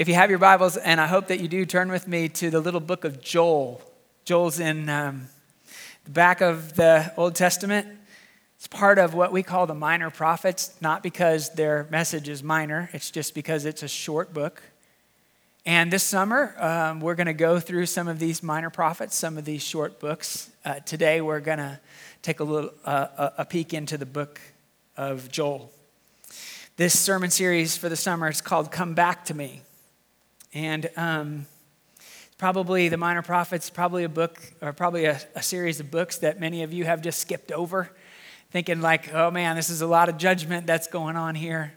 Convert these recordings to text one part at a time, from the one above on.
If you have your Bibles, and I hope that you do, turn with me to the little book of Joel. Joel's in um, the back of the Old Testament. It's part of what we call the minor prophets, not because their message is minor, it's just because it's a short book. And this summer, um, we're going to go through some of these minor prophets, some of these short books. Uh, today, we're going to take a little uh, a peek into the book of Joel. This sermon series for the summer is called "Come Back to Me." And um, probably the Minor Prophets, probably a book or probably a, a series of books that many of you have just skipped over, thinking, like, oh man, this is a lot of judgment that's going on here.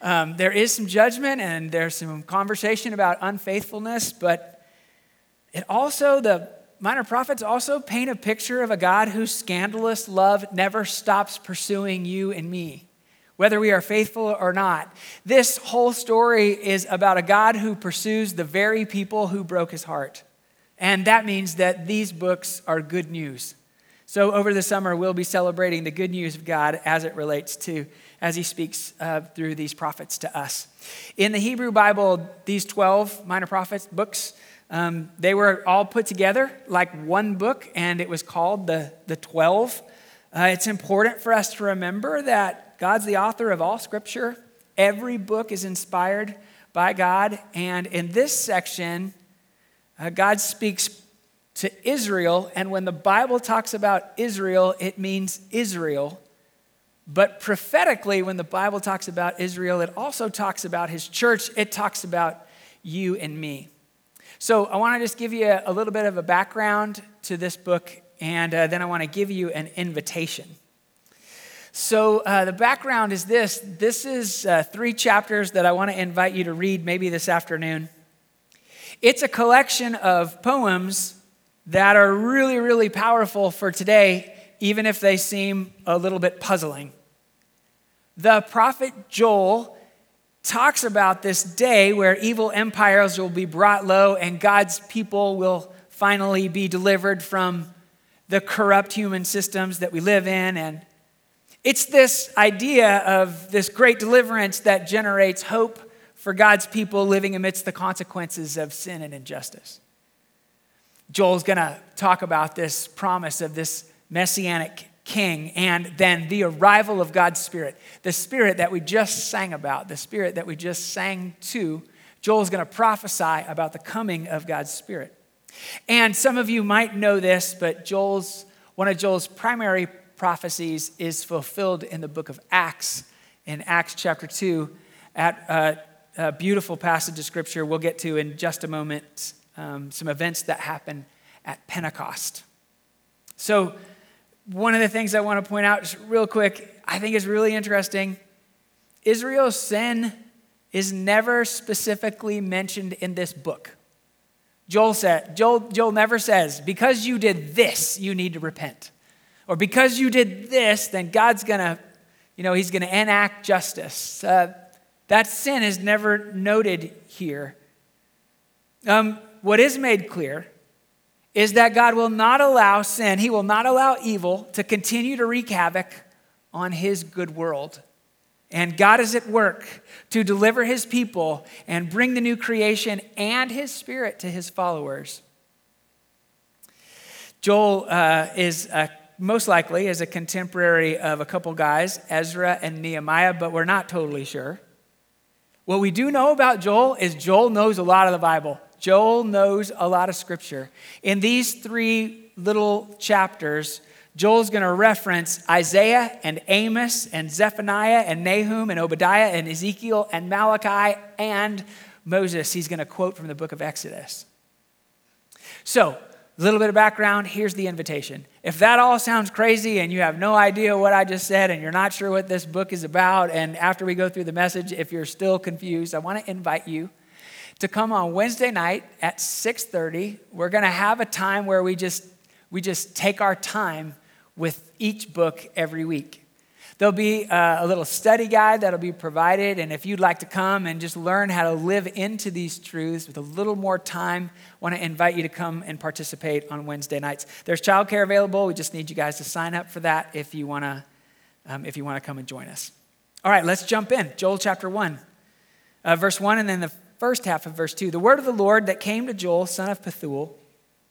Um, there is some judgment and there's some conversation about unfaithfulness, but it also, the minor prophets also paint a picture of a God whose scandalous love never stops pursuing you and me whether we are faithful or not. This whole story is about a God who pursues the very people who broke his heart. And that means that these books are good news. So, over the summer, we'll be celebrating the good news of God as it relates to, as He speaks uh, through these prophets to us. In the Hebrew Bible, these 12 minor prophets books, um, they were all put together like one book, and it was called the, the 12. Uh, it's important for us to remember that God's the author of all scripture. Every book is inspired by God. And in this section, uh, God speaks to Israel. And when the Bible talks about Israel, it means Israel. But prophetically, when the Bible talks about Israel, it also talks about his church. It talks about you and me. So I want to just give you a, little bit of a background to this book, and uh, then I want to give you an invitation. So, uh, the background is this this is uh, three chapters that I want to invite you to read maybe this afternoon. It's a collection of poems that are really, really powerful for today, even if they seem a little bit puzzling. The prophet Joel talks about this day where evil empires will be brought low and God's people will finally be delivered from the corrupt human systems that we live in and it's this idea of this great deliverance that generates hope for God's people living amidst the consequences of sin and injustice. Joel's going to talk about this promise of this messianic king and then the arrival of God's Spirit, the Spirit that we just sang about, the Spirit that we just sang to. Joel's going to prophesy about the coming of God's Spirit. And some of you might know this, but Joel's one of Joel's primary prophecies is fulfilled in the book of Acts, in Acts chapter 2, at a, beautiful passage of scripture we'll get to in just a moment, um, some events that happen at Pentecost. So, one of the things I want to point out, just real quick, I think is really interesting. Israel's sin is never specifically mentioned in this book. Joel said, Joel, Joel never says, because you did this, you need to repent. Or because you did this, then God's gonna, you know, he's gonna enact justice. Uh, that sin is never noted here. Um, what is made clear is that God will not allow sin, He will not allow evil to continue to wreak havoc on His good world. And God is at work to deliver His people and bring the new creation and His Spirit to His followers. Joel uh, is a most likely is a contemporary of a couple guys, Ezra and Nehemiah, but we're not totally sure. What we do know about Joel is Joel knows a lot of the Bible. Joel knows a lot of scripture. In these three little chapters, Joel's going to reference Isaiah and Amos and Zephaniah and Nahum and Obadiah and Ezekiel and Malachi and Moses. He's going to quote from the book of Exodus. So, a little bit of background here's the invitation. If that all sounds crazy and you have no idea what I just said and you're not sure what this book is about, and after we go through the message, if you're still confused, I want to invite you to come on Wednesday night at 6:30. We're going to have a time where we just we just take our time with each book every week. There'll be uh, a little study guide that'll be provided, and if you'd like to come and just learn how to live into these truths with a little more time, I want to invite you to come and participate on Wednesday nights. There's childcare available. We just need you guys to sign up for that if you want to, um, if you want to come and join us. All right, let's jump in. Joel chapter one, uh, verse one, and then the first half of verse 2. The word of the Lord that came to Joel, son of Pethuel,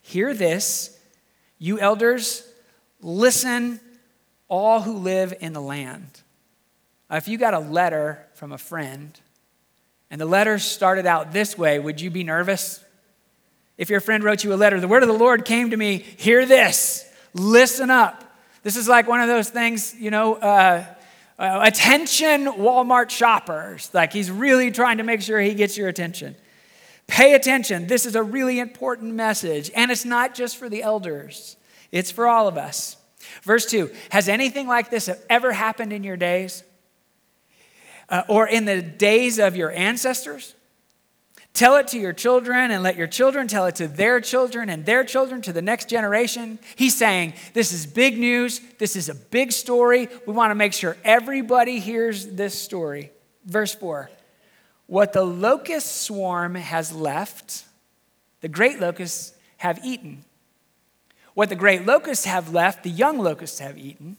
hear this, you elders, listen, all who live in the land. if you got a letter from a friend, and the letter started out this way, would you be nervous? If your friend wrote you a letter, the word of the Lord came to me, hear this, listen up. This is like one of those things, you know, uh, uh, attention Walmart shoppers. Like he's really trying to make sure he gets your attention. Pay attention. This is a really important message. And it's not just for the elders, it's for all of us. Verse 2 Has anything like this ever happened in your days? Uh, or in the days of your ancestors? Tell it to your children and let your children tell it to their children and their children to the next generation. He's saying, This is big news. This is a big story. We want to make sure everybody hears this story. Verse 4 What the locust swarm has left, the great locusts have eaten. What the great locusts have left, the young locusts have eaten.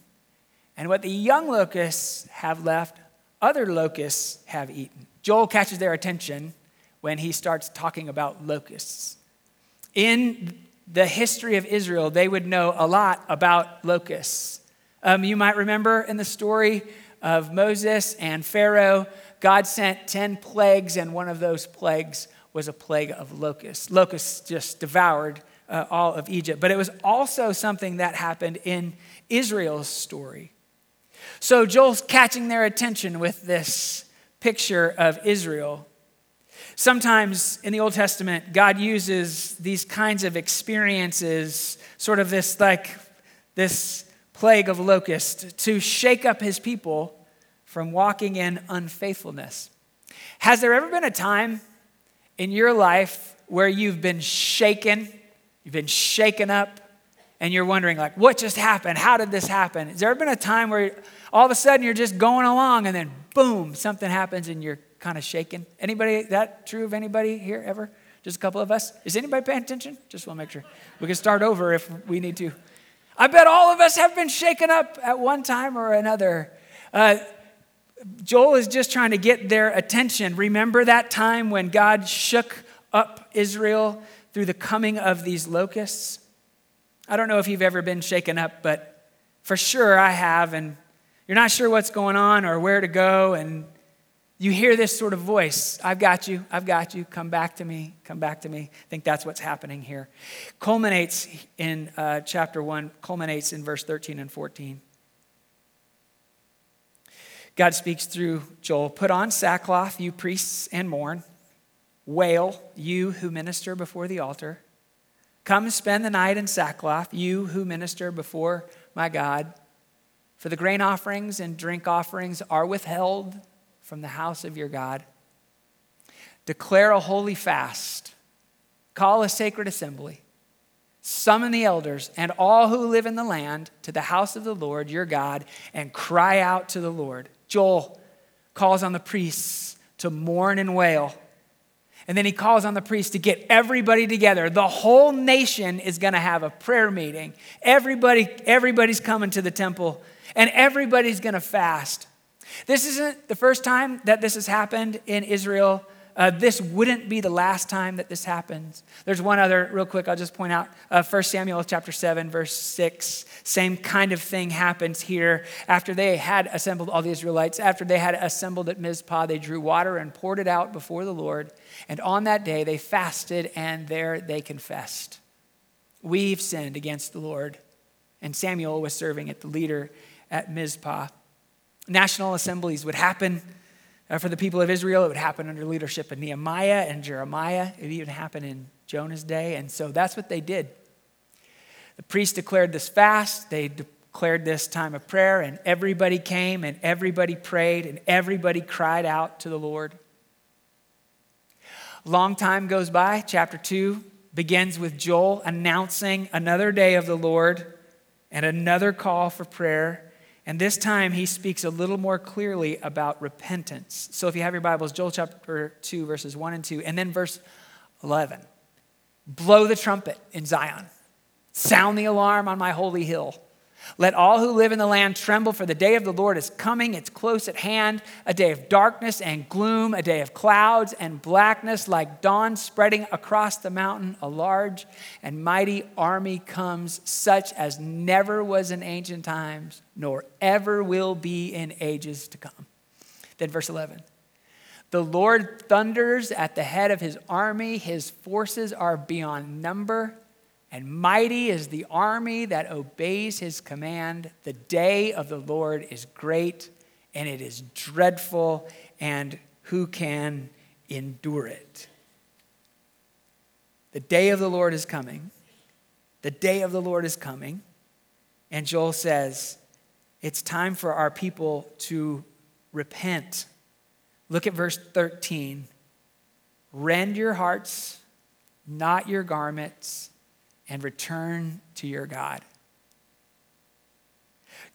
And what the young locusts have left, other locusts have eaten. Joel catches their attention when he starts talking about locusts. In the history of Israel, they would know a lot about locusts. Um, you might remember in the story of Moses and Pharaoh, God sent 10 plagues, and one of those plagues was a plague of locusts. Locusts just devoured uh, all of Egypt. But it was also something that happened in Israel's story. So Joel's catching their attention with this picture of Israel. Sometimes in the Old Testament, God uses these kinds of experiences, sort of this like this plague of locusts, to shake up his people from walking in unfaithfulness. Has there ever been a time in your life where you've been shaken, you've been shaken up, and you're wondering, like, what just happened? How did this happen? Has there ever been a time where all of a sudden you're just going along and then boom, something happens and you're kind of shaken. Anybody, that true of anybody here ever? Just a couple of us? Is anybody paying attention? Just want to make sure. We can start over if we need to. I bet all of us have been shaken up at one time or another. Uh, Joel is just trying to get their attention. Remember that time when God shook up Israel through the coming of these locusts? I don't know if you've ever been shaken up, but for sure I have. And you're not sure what's going on or where to go. And you hear this sort of voice I've got you, I've got you, come back to me, come back to me. I think that's what's happening here. Culminates in uh, chapter 1, culminates in verse 13 and 14. God speaks through Joel Put on sackcloth, you priests, and mourn. Wail, you who minister before the altar. Come spend the night in sackcloth, you who minister before my God. For the grain offerings and drink offerings are withheld from the house of your God. Declare a holy fast. Call a sacred assembly. Summon the elders and all who live in the land to the house of the Lord your God and cry out to the Lord. Joel calls on the priests to mourn and wail. And then he calls on the priest to get everybody together. The whole nation is going to have a prayer meeting. Everybody, everybody's coming to the temple and everybody's going to fast. This isn't the first time that this has happened in Israel. Uh, this wouldn't be the last time that this happens. There's one other, real quick, I'll just point out. Uh, 1 Samuel chapter 7, verse 6. Same kind of thing happens here. After they had assembled all the Israelites, after they had assembled at Mizpah, they drew water and poured it out before the Lord. And on that day they fasted, and there they confessed. We've sinned against the Lord. And Samuel was serving at the leader at Mizpah. National assemblies would happen for the people of Israel. It would happen under leadership of Nehemiah and Jeremiah. It even happened in Jonah's day. And so that's what they did. The priests declared this fast, they declared this time of prayer, and everybody came and everybody prayed and everybody cried out to the Lord. Long time goes by. Chapter 2 begins with Joel announcing another day of the Lord and another call for prayer. And this time he speaks a little more clearly about repentance. So if you have your Bibles, Joel chapter 2, verses 1 and 2, and then verse 11. Blow the trumpet in Zion, sound the alarm on my holy hill. Let all who live in the land tremble, for the day of the Lord is coming. It's close at hand, a day of darkness and gloom, a day of clouds and blackness, like dawn spreading across the mountain. A large and mighty army comes, such as never was in ancient times, nor ever will be in ages to come. Then, verse 11. The Lord thunders at the head of his army. His forces are beyond number. And mighty is the army that obeys his command. The day of the Lord is great and it is dreadful, and who can endure it? The day of the Lord is coming. The day of the Lord is coming. And Joel says, it's time for our people to repent. Look at verse 13. Rend your hearts, not your garments and return to your God.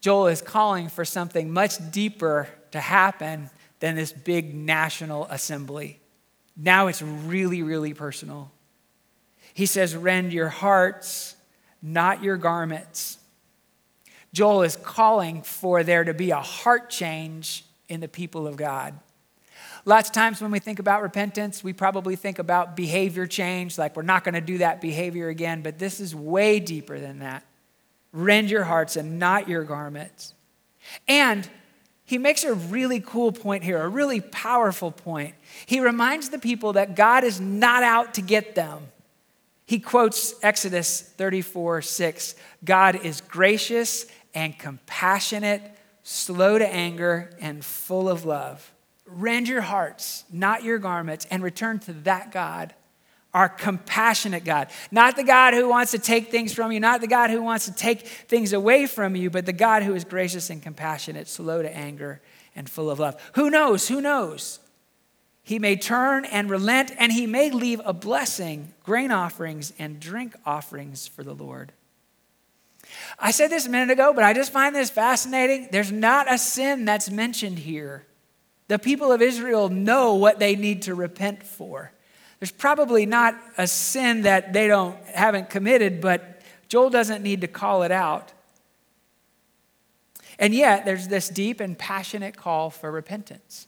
Joel is calling for something much deeper to happen than this big national assembly. Now it's really, really personal. He says, Rend your hearts, not your garments. Joel is calling for there to be a heart change in the people of God. Lots of times when we think about repentance, we probably think about behavior change, like we're not going to do that behavior again, but this is way deeper than that. Rend your hearts and not your garments. And he makes a really cool point here, a really powerful point. He reminds the people that God is not out to get them. He quotes Exodus 34 6 God is gracious and compassionate, slow to anger, and full of love. Rend your hearts, not your garments, and return to that God, our compassionate God. Not the God who wants to take things from you, not the God who wants to take things away from you, but the God who is gracious and compassionate, slow to anger, and full of love. Who knows? Who knows? He may turn and relent, and he may leave a blessing, grain offerings, and drink offerings for the Lord. I said this a minute ago, but I just find this fascinating. There's not a sin that's mentioned here the people of Israel know what they need to repent for. There's probably not a sin that they don't haven't committed, but Joel doesn't need to call it out. And yet, there's this deep and passionate call for repentance.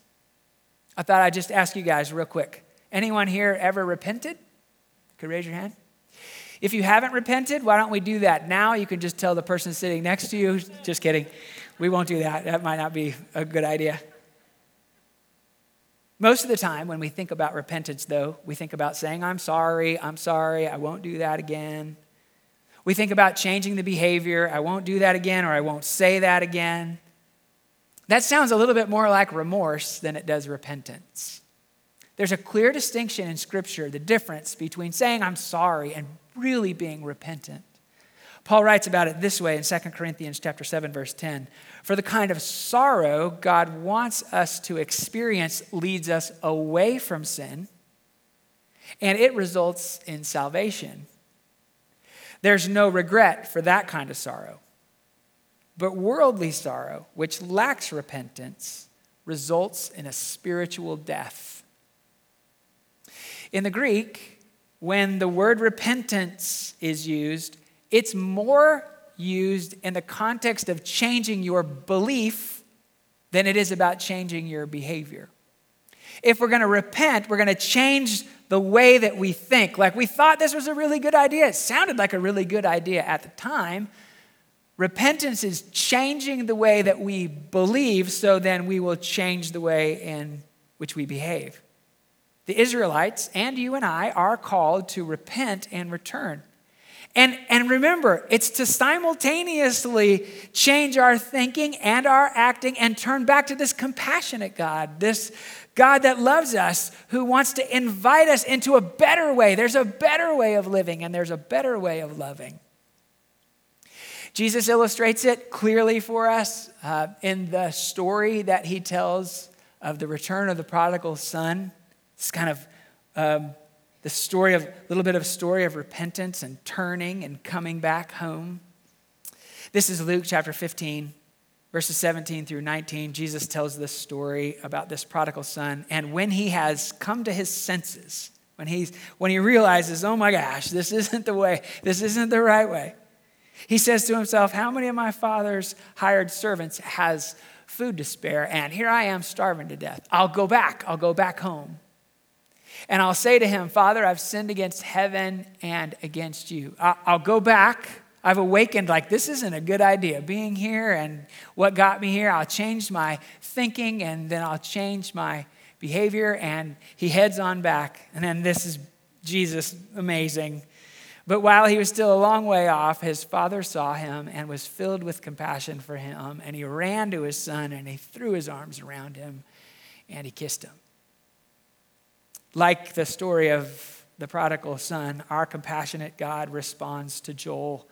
I thought I'd just ask you guys real quick. Anyone here ever repented? Could raise your hand. If you haven't repented, why don't we do that now? You can just tell the person sitting next to you. Just kidding. We won't do that. That might not be a good idea. Most of the time, when we think about repentance, though, we think about saying, I'm sorry, I'm sorry, I won't do that again. We think about changing the behavior, I won't do that again, or I won't say that again. That sounds a little bit more like remorse than it does repentance. There's a clear distinction in Scripture, the difference between saying I'm sorry and really being repentant. Paul writes about it this way in 2 Corinthians chapter 7 verse 10. For the kind of sorrow God wants us to experience leads us away from sin and it results in salvation. There's no regret for that kind of sorrow. But worldly sorrow, which lacks repentance, results in a spiritual death. In the Greek, when the word repentance is used, it's more used in the context of changing your belief than it is about changing your behavior. If we're going to repent, we're going to change the way that we think. Like we thought this was a really good idea. It sounded like a really good idea at the time. Repentance is changing the way that we believe, so then we will change the way in which we behave. The Israelites and you and I are called to repent and return. And, and remember, it's to simultaneously change our thinking and our acting and turn back to this compassionate God, this God that loves us, who wants to invite us into a better way. There's a better way of living and there's a better way of loving. Jesus illustrates it clearly for us uh, in the story that he tells of the return of the prodigal son. It's kind of um, the story of a little bit of story of repentance and turning and coming back home. This is Luke chapter 15, verses 17 through 19. Jesus tells this story about this prodigal son. And when he has come to his senses, when, he's, when he realizes, oh my gosh, this isn't the way, this isn't the right way, He says to himself, How many of my father's hired servants has food to spare? And here I am starving to death. I'll go back. I'll go back home. And I'll say to him, Father, I've sinned against heaven and against you. I'll go back. I've awakened like this isn't a good idea being here and what got me here. I'll change my thinking and then I'll change my behavior. And he heads on back. And then this is Jesus, amazing. But while he was still a long way off, his father saw him and was filled with compassion for him. And he ran to his son and he threw his arms around him and he kissed him. Like the story of the prodigal son, our compassionate God responds to Joel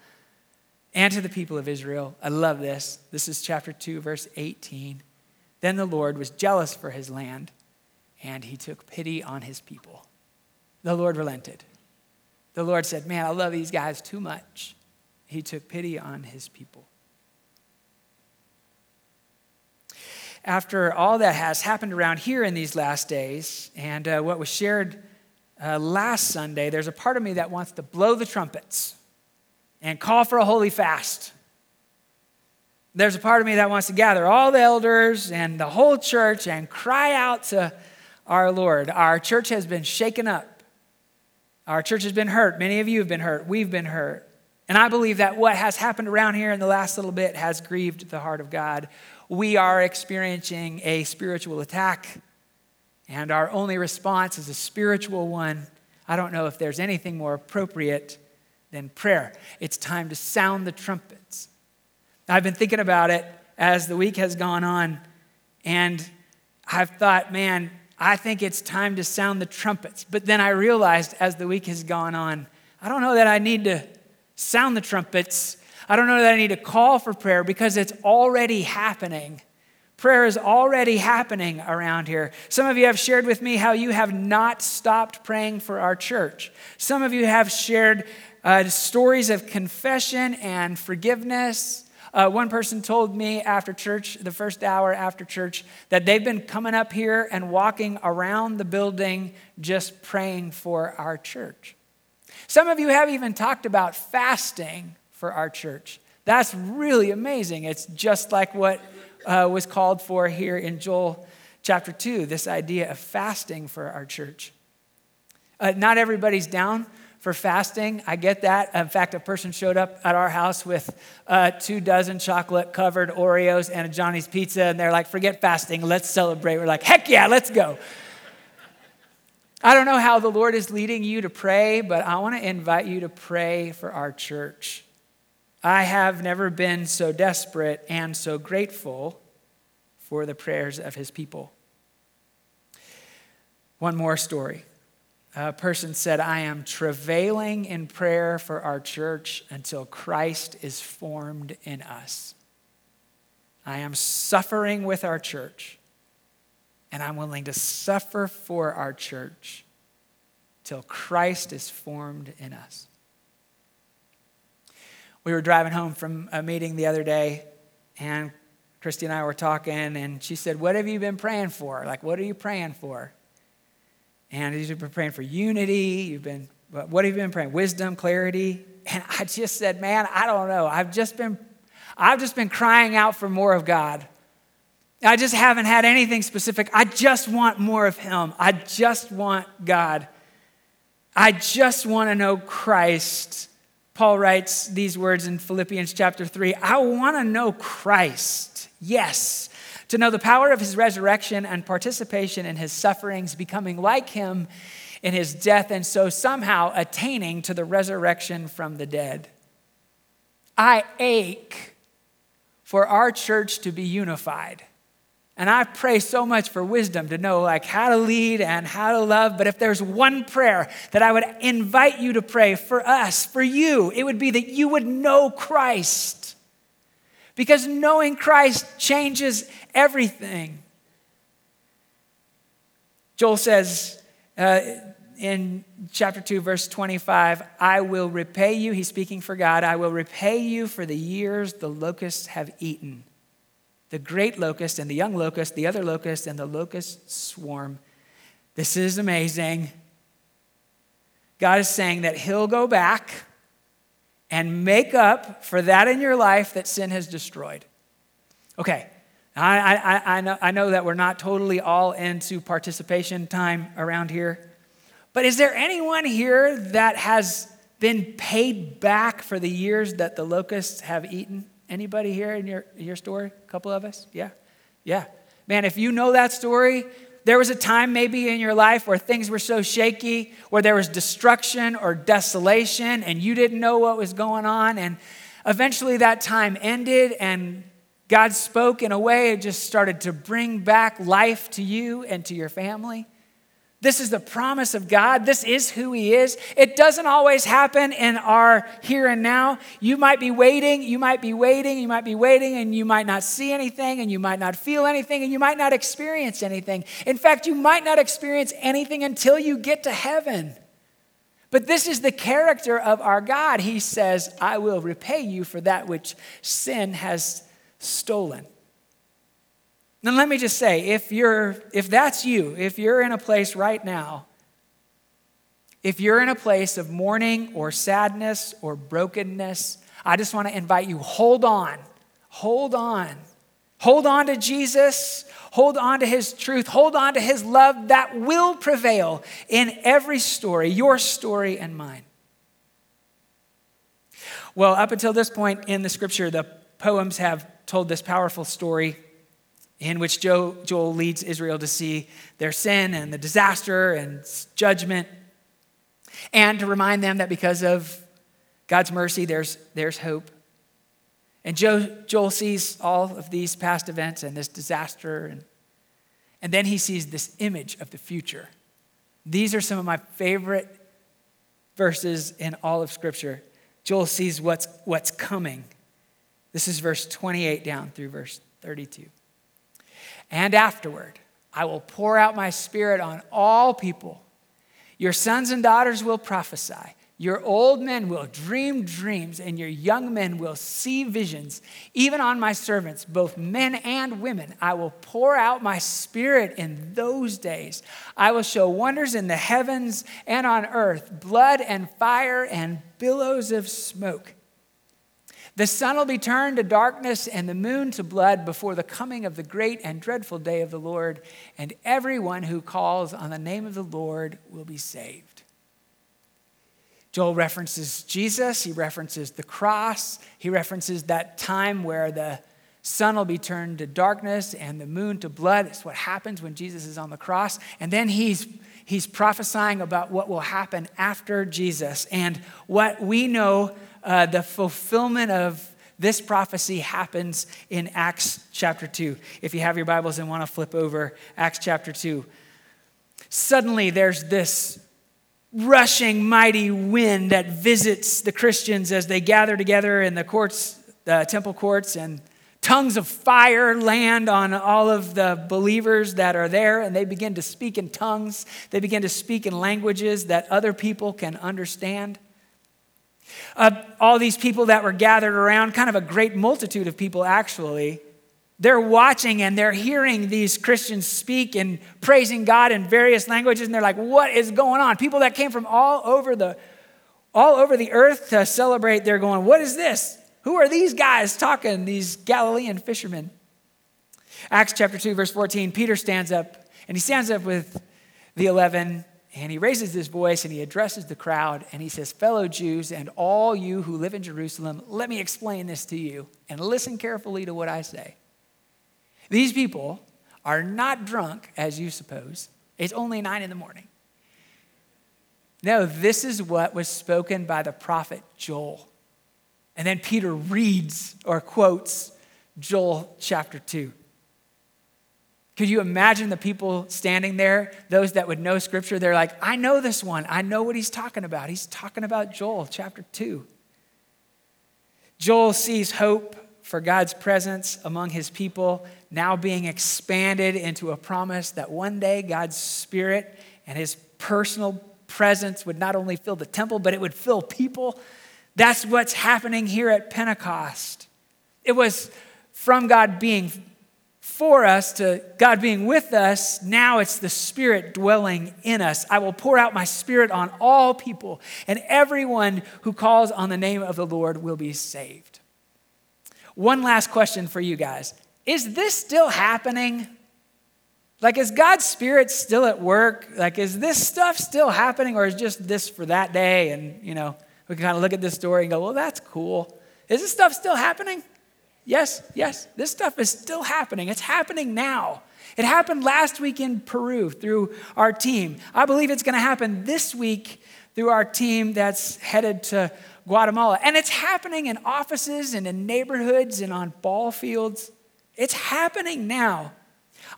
and to the people of Israel. I love this. This is chapter 2, verse 18. Then the Lord was jealous for his land, and he took pity on his people. The Lord relented. The Lord said, Man, I love these guys too much. He took pity on his people. After all that has happened around here in these last days, and uh, what was shared uh, last Sunday, there's a part of me that wants to blow the trumpets and call for a holy fast. There's a part of me that wants to gather all the elders and the whole church and cry out to our Lord. Our church has been shaken up. Our church has been hurt. Many of you have been hurt. We've been hurt. And I believe that what has happened around here in the last little bit has grieved the heart of God. We are experiencing a spiritual attack, and our only response is a spiritual one. I don't know if there's anything more appropriate than prayer. It's time to sound the trumpets. I've been thinking about it as the week has gone on, and I've thought, man, I think it's time to sound the trumpets. But then I realized as the week has gone on, I don't know that I need to sound the trumpets. I don't know that I need to call for prayer because it's already happening. Prayer is already happening around here. Some of you have shared with me how you have not stopped praying for our church. Some of you have shared uh, stories of confession and forgiveness. Uh, one person told me after church, the first hour after church, that they've been coming up here and walking around the building just praying for our church. Some of you have even talked about fasting for our church. That's really amazing. It's just like what uh, was called for here in Joel chapter 2 this idea of fasting for our church. Uh, not everybody's down for fasting. I get that. In fact, a person showed up at our house with uh, two dozen chocolate covered Oreos and a Johnny's pizza, and they're like, forget fasting, let's celebrate. We're like, heck yeah, let's go. I don't know how the Lord is leading you to pray, but I want to invite you to pray for our church. I have never been so desperate and so grateful for the prayers of his people. One more story a person said, I am travailing in prayer for our church until Christ is formed in us. I am suffering with our church, and I'm willing to suffer for our church till Christ is formed in us. We were driving home from a meeting the other day, and Christy and I were talking, and she said, What have you been praying for? Like, what are you praying for? And you've been praying for unity. You've been, what have you been praying? Wisdom, clarity. And I just said, man, I don't know. I've just been, I've just been crying out for more of God. I just haven't had anything specific. I just want more of Him. I just want God. I just want to know Christ. Paul writes these words in Philippians chapter 3 I want to know Christ. Yes to know the power of his resurrection and participation in his sufferings, becoming like him in his death, and so somehow attaining to the resurrection from the dead. I ache for our church to be unified. And I pray so much for wisdom to know like how to lead and how to love. But if there's one prayer that I would invite you to pray for us, for you, it would be that you would know Christ because knowing Christ changes everything. Joel says uh, in chapter 2, verse 25, I will repay you. He's speaking for God. I will repay you for the years the locusts have eaten. The great locust and the young locust, the other locust and the locust swarm. This is amazing. God is saying that He'll go back and make up for that in your life that sin has destroyed. Okay, I, I, I, know, I know that we're not totally all into participation time around here, but is there anyone here that has been paid back for the years that the locusts have eaten? Anybody here in your, your story? A couple of us? Yeah? Yeah. Man, if you know that story, there was a time maybe in your life where things were so shaky, where there was destruction or desolation, and you didn't know what was going on. And eventually that time ended, and God spoke in a way it just started to bring back life to you and to your family. This is the promise of God. This is who He is. It doesn't always happen in our here and now. You might be waiting, you might be waiting, you might be waiting, and you might not see anything, and you might not feel anything, and you might not experience anything. In fact, you might not experience anything until you get to heaven. But this is the character of our God. He says, I will repay you for that which sin has stolen. Then let me just say, if you're if that's you, if you're in a place right now, if you're in a place of mourning or sadness or brokenness, I just want to invite you hold on. Hold on. Hold on to Jesus. Hold on to his truth. Hold on to his love that will prevail in every story, your story and mine. Well, up until this point in the scripture, the poems have told this powerful story in which Joel leads Israel to see their sin and the disaster and judgment, and to remind them that because of God's mercy, there's, there's hope. And Joel sees all of these past events and this disaster, and, and then he sees this image of the future. These are some of my favorite verses in all of Scripture. Joel sees what's, what's coming. This is verse 28 down through verse 32. And afterward, I will pour out my spirit on all people. Your sons and daughters will prophesy. Your old men will dream dreams, and your young men will see visions. Even on my servants, both men and women, I will pour out my spirit in those days. I will show wonders in the heavens and on earth blood and fire and billows of smoke. The sun will be turned to darkness and the moon to blood before the coming of the great and dreadful day of the Lord, and everyone who calls on the name of the Lord will be saved. Joel references Jesus, he references the cross, he references that time where the sun will be turned to darkness and the moon to blood. It's what happens when Jesus is on the cross. And then he's he's prophesying about what will happen after Jesus. And what we know uh, the fulfillment of this prophecy happens in Acts chapter 2. If you have your Bibles and want to flip over, Acts chapter 2. Suddenly there's this rushing, mighty wind that visits the Christians as they gather together in the courts, the temple courts, and tongues of fire land on all of the believers that are there, and they begin to speak in tongues. They begin to speak in languages that other people can understand. Uh, all these people that were gathered around, kind of a great multitude of people actually, they're watching and they're hearing these Christians speak and praising God in various languages, and they're like, what is going on? People that came from all over the all over the earth to celebrate, they're going, What is this? Who are these guys talking, these Galilean fishermen? Acts chapter 2, verse 14, Peter stands up, and he stands up with the 11 and he raises his voice and he addresses the crowd and he says, Fellow Jews and all you who live in Jerusalem, let me explain this to you and listen carefully to what I say. These people are not drunk, as you suppose. It's only nine in the morning. No, this is what was spoken by the prophet Joel. And then Peter reads or quotes Joel chapter 2. Could you imagine the people standing there, those that would know scripture? They're like, I know this one. I know what he's talking about. He's talking about Joel chapter 2. Joel sees hope for God's presence among his people now being expanded into a promise that one day God's spirit and his personal presence would not only fill the temple, but it would fill people. That's what's happening here at Pentecost. It was from God being for us to God being with us, now it's the Spirit dwelling in us. I will pour out my Spirit on all people, and everyone who calls on the name of the Lord will be saved. One last question for you guys Is this still happening? Like, is God's Spirit still at work? Like, is this stuff still happening, or is just this for that day? And, you know, we can kind of look at this story and go, well, that's cool. Is this stuff still happening? Yes, yes, this stuff is still happening. It's happening now. It happened last week in Peru through our team. I believe it's going to happen this week through our team that's headed to Guatemala. And it's happening in offices and in neighborhoods and on ball fields. It's happening now.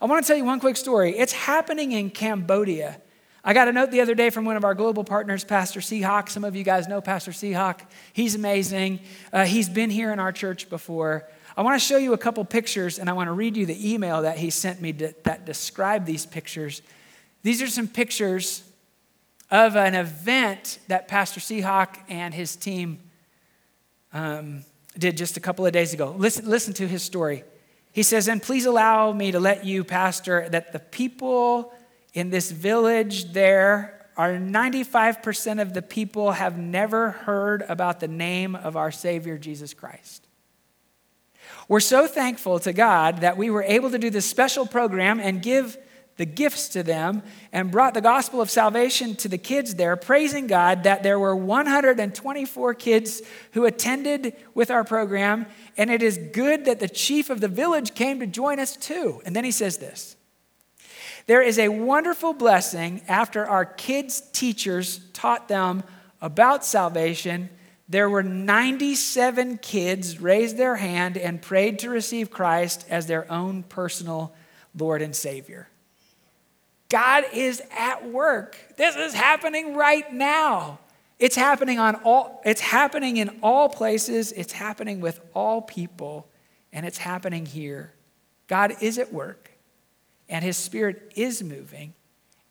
I want to tell you one quick story. It's happening in Cambodia. I got a note the other day from one of our global partners, Pastor Seahawk. Some of you guys know Pastor Seahawk. He's amazing. Uh, he's been here in our church before. I want to show you a couple pictures, and I want to read you the email that he sent me to, that described these pictures. These are some pictures of an event that Pastor Seahawk and his team um, did just a couple of days ago. Listen, listen to his story. He says, And please allow me to let you, Pastor, that the people in this village there are 95% of the people have never heard about the name of our Savior, Jesus Christ. We're so thankful to God that we were able to do this special program and give the gifts to them and brought the gospel of salvation to the kids there, praising God that there were 124 kids who attended with our program. And it is good that the chief of the village came to join us too. And then he says this There is a wonderful blessing after our kids' teachers taught them about salvation. There were 97 kids raised their hand and prayed to receive Christ as their own personal Lord and Savior. God is at work. This is happening right now. It's happening on all it's happening in all places, it's happening with all people, and it's happening here. God is at work, and his spirit is moving,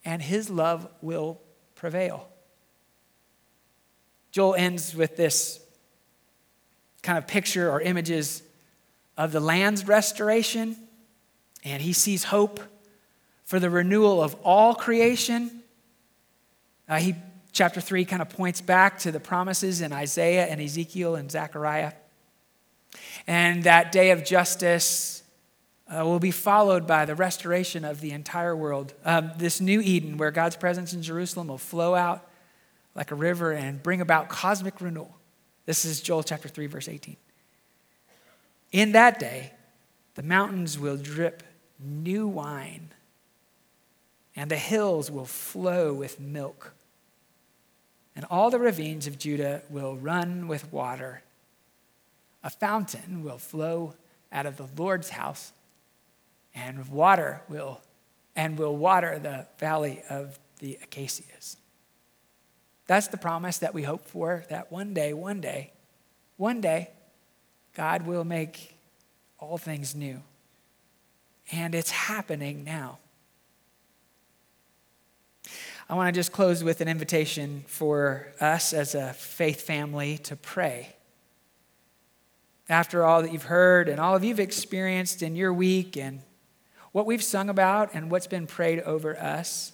and his love will prevail. Joel ends with this kind of picture or images of the land's restoration, and he sees hope for the renewal of all creation. Uh, he, chapter 3 kind of points back to the promises in Isaiah and Ezekiel and Zechariah. And that day of justice uh, will be followed by the restoration of the entire world. Um, this new Eden, where God's presence in Jerusalem will flow out like a river and bring about cosmic renewal. This is Joel chapter 3, verse 18. In that day, the mountains will drip new wine and the hills will flow with milk, and all the ravines of Judah will run with water. A fountain will flow out of the Lord's house, and water will and will water the valley of the acacias. That's the promise that we hope for that one day, one day, one day, God will make all things new. And it's happening now. I want to just close with an invitation for us as a faith family to pray. After all that you've heard and all of you've experienced in your week and what we've sung about and what's been prayed over us,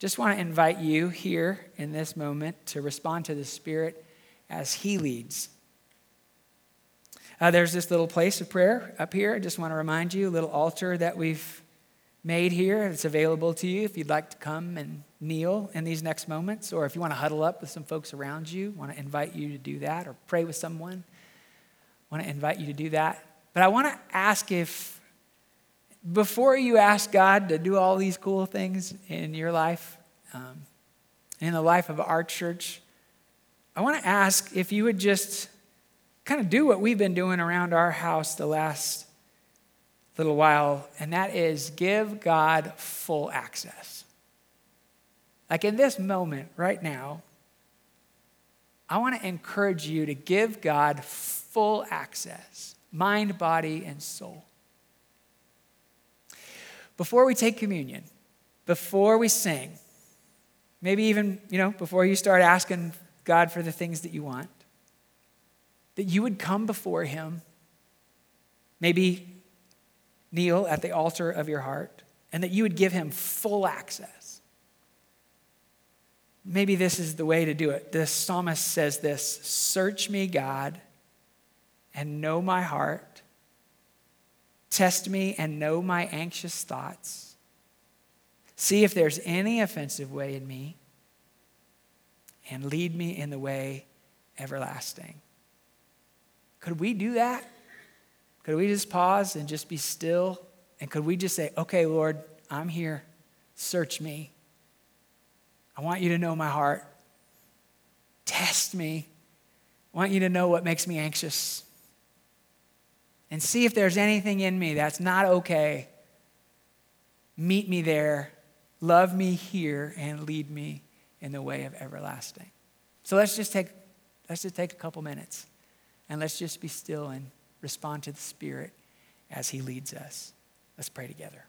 just want to invite you here in this moment to respond to the Spirit as He leads. Uh, there's this little place of prayer up here. I just want to remind you, a little altar that we've made here. It's available to you if you'd like to come and kneel in these next moments, or if you want to huddle up with some folks around you, want to invite you to do that, or pray with someone, want to invite you to do that. But I want to ask if, before you ask God to do all these cool things in your life, um, in the life of our church, I want to ask if you would just kind of do what we've been doing around our house the last little while, and that is give God full access. Like in this moment, right now, I want to encourage you to give God full access mind, body, and soul. Before we take communion, before we sing, maybe even, you know, before you start asking God for the things that you want, that you would come before Him, maybe kneel at the altar of your heart and that you would give him full access. Maybe this is the way to do it. The psalmist says this Search me, God, and know my heart. Test me and know my anxious thoughts. See if there's any offensive way in me, and lead me in the way everlasting. Could we do that? Could we just pause and just be still? And could we just say, okay, Lord, I'm here. Search me. I want you to know my heart. Test me. I want you to know what makes me anxious. And see if there's anything in me that's not okay. Meet me there. Love me here and lead me in the way of everlasting. So let's just take, let's just take a couple minutes and let's just be still and respond to the Spirit as He leads us. Let's pray together.